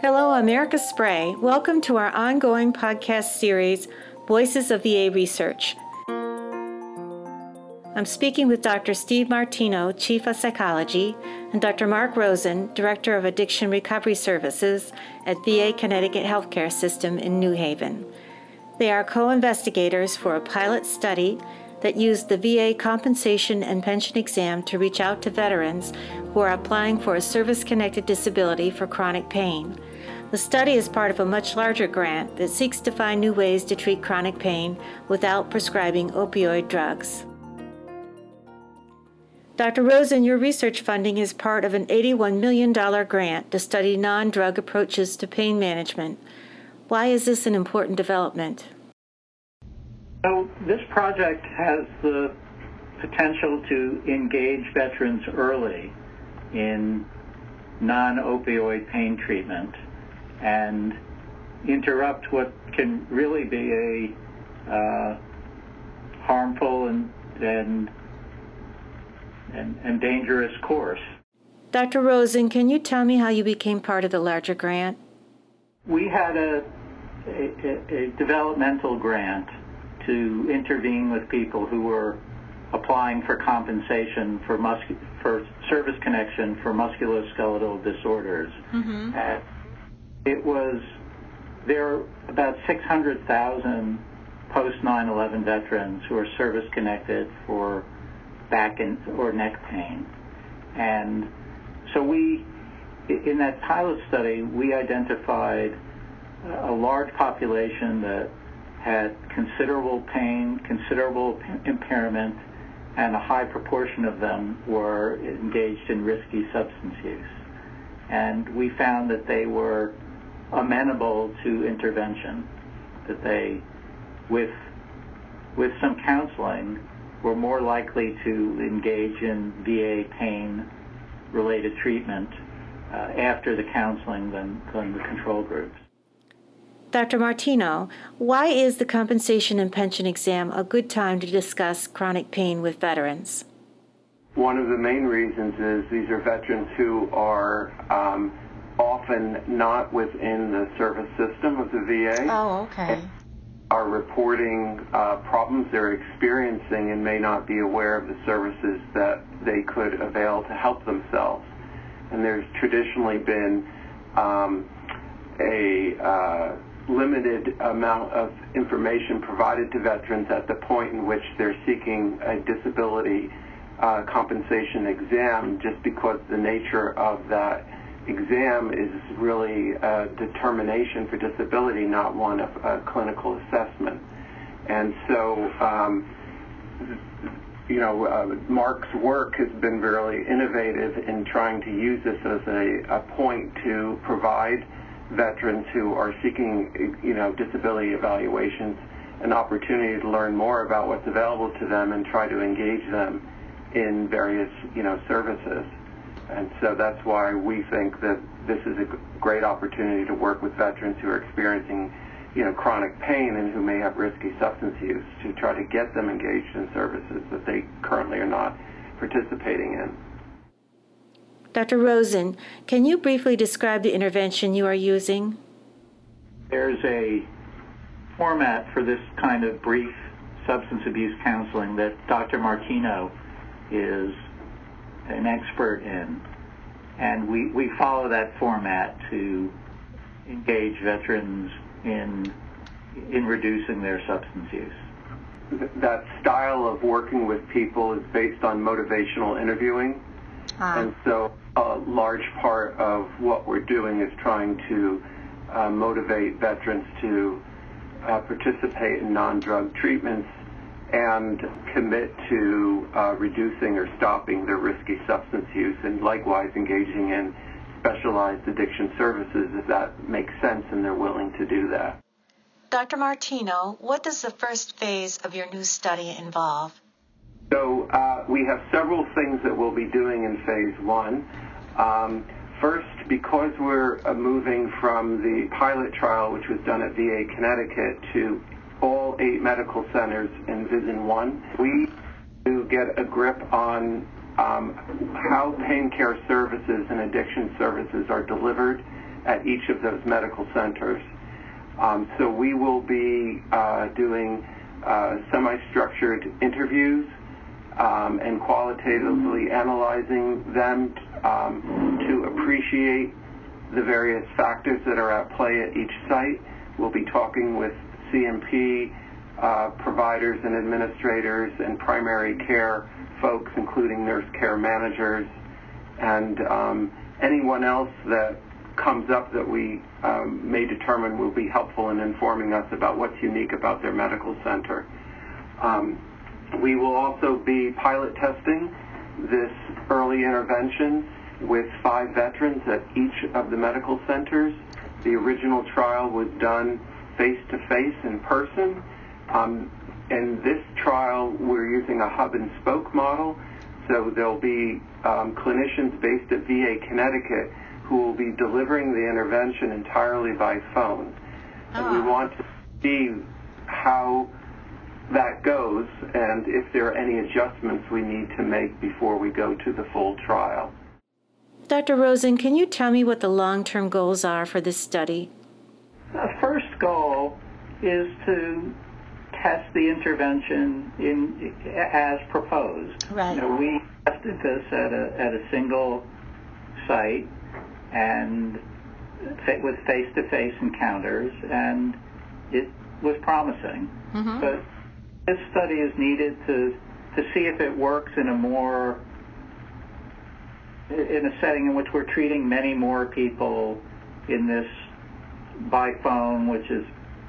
Hello, I'm Erica Sprey. Welcome to our ongoing podcast series, Voices of VA Research. I'm speaking with Dr. Steve Martino, Chief of Psychology, and Dr. Marc Rosen, Director of Addiction Recovery Services at VA Connecticut Healthcare System in New Haven. They are co investigators for a pilot study that used the VA compensation and pension exam to reach out to veterans who are applying for a service connected disability for chronic pain. The study is part of a much larger grant that seeks to find new ways to treat chronic pain without prescribing opioid drugs. Dr. Rosen, your research funding is part of an $81 million grant to study non drug approaches to pain management. Why is this an important development? So, this project has the potential to engage veterans early in non opioid pain treatment and interrupt what can really be a uh, harmful and, and, and, and dangerous course. Dr. Rosen, can you tell me how you became part of the larger grant? We had a, a, a developmental grant to intervene with people who were applying for compensation for, muscu- for service connection for musculoskeletal disorders. Mm-hmm. And it was there about 600,000 post 9/11 veterans who are service connected for back and or neck pain, and so we in that pilot study we identified a large population that had considerable pain, considerable impairment, and a high proportion of them were engaged in risky substance use. And we found that they were amenable to intervention, that they, with, with some counseling, were more likely to engage in VA pain related treatment uh, after the counseling than, than the control groups. Dr. Martino, why is the compensation and pension exam a good time to discuss chronic pain with veterans? One of the main reasons is these are veterans who are um, often not within the service system of the VA. Oh, okay. Are reporting uh, problems they're experiencing and may not be aware of the services that they could avail to help themselves. And there's traditionally been um, a uh, limited amount of information provided to veterans at the point in which they're seeking a disability uh, compensation exam just because the nature of that exam is really a determination for disability, not one of clinical assessment. And so, um, you know, uh, Marc's work has been really innovative in trying to use this as a, a point to provide veterans who are seeking, you know, disability evaluations an opportunity to learn more about what's available to them and try to engage them in various, you know, services. And so that's why we think that this is a great opportunity to work with veterans who are experiencing, you know, chronic pain and who may have risky substance use to try to get them engaged in services that they currently are not participating in. Dr. Rosen, can you briefly describe the intervention you are using? There's a format for this kind of brief substance abuse counseling that Dr. Martino is an expert in. And we, we follow that format to engage veterans in, in reducing their substance use. That style of working with people is based on motivational interviewing. Ah. And so a large part of what we're doing is trying to uh, motivate veterans to uh, participate in non-drug treatments and commit to uh, reducing or stopping their risky substance use and likewise engaging in specialized addiction services if that makes sense and they're willing to do that. Dr. Martino, what does the first phase of your new study involve? So uh, we have several things that we'll be doing in phase one. Um, first, because we're uh, moving from the pilot trial, which was done at VA Connecticut, to all eight medical centers in VISN 1. We to get a grip on um, how pain care services and addiction services are delivered at each of those medical centers. Um, so we will be uh, doing uh, semi-structured interviews um, and qualitatively analyzing them um, to appreciate the various factors that are at play at each site. We'll be talking with C&P uh, providers and administrators and primary care folks, including nurse care managers, and um, anyone else that comes up that we um, may determine will be helpful in informing us about what's unique about their medical center. Um, we will also be pilot testing this early intervention with five veterans at each of the medical centers. The original trial was done face-to-face in person. Um, in this trial, we're using a hub and spoke model, so there'll be um, clinicians based at VA Connecticut who will be delivering the intervention entirely by phone. And we ah. want to see how that goes and if there are any adjustments we need to make before we go to the full trial. Dr. Rosen, can you tell me what the long term goals are for this study? Goal is to test the intervention in as proposed. Right. You know, we tested this at a, at a single site and with face-to-face encounters, and it was promising. Mm-hmm. But this study is needed to to see if it works in a more in a setting in which we're treating many more people in this by phone, which is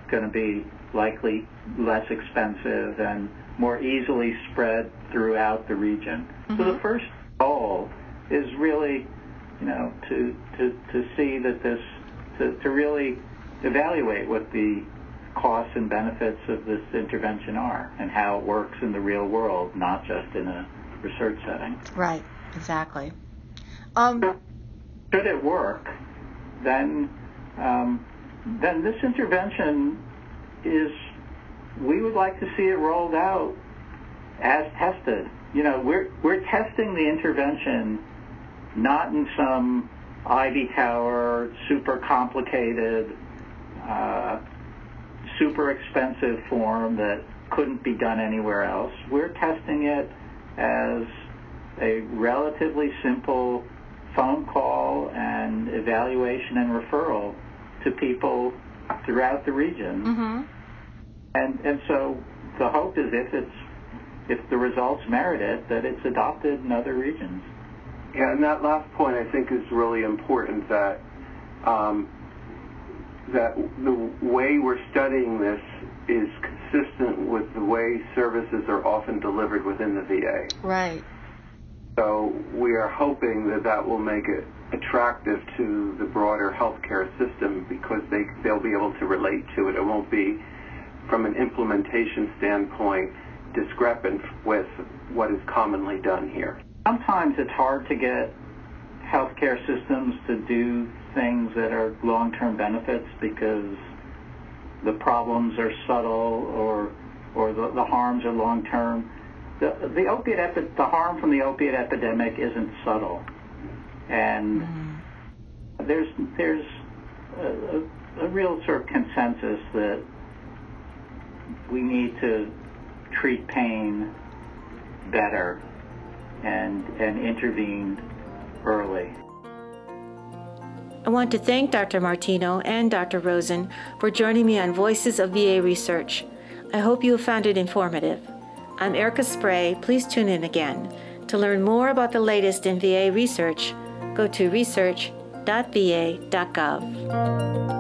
going to be likely less expensive and more easily spread throughout the region. Mm-hmm. So the mm-hmm. first goal is really you know, to, to, to see that this, to, to really evaluate what the costs and benefits of this intervention are and how it works in the real world, not just in a research setting. Right, exactly. Um, Should it work, then um, then this intervention is we would like to see it rolled out as tested. You know, we're we're testing the intervention not in some ivy tower, super complicated, uh, super expensive form that couldn't be done anywhere else. We're testing it as a relatively simple phone call and evaluation and referral to people throughout the region. Mm-hmm. And and so the hope is if it's if the results merit it, that it's adopted in other regions. Yeah, and that last point I think is really important that um, that the way we're studying this is consistent with the way services are often delivered within the VA. Right. So we are hoping that that will make it attractive to the broader healthcare system because they they'll be able to relate to it. It won't be from an implementation standpoint discrepant with what is commonly done here sometimes it's hard to get healthcare systems to do things that are long-term benefits because the problems are subtle or or the, the harms are long-term. The, the opiate epi- the harm from the opiate epidemic isn't subtle, and mm-hmm. there's there's a, a, a real sort of consensus that we need to treat pain better and, and intervened early. I want to thank Dr. Martino and Dr. Rosen for joining me on Voices of VA Research. I hope you have found it informative. I'm Erica Sprey. Please tune in again. To learn more about the latest in VA research, go to research.va.gov.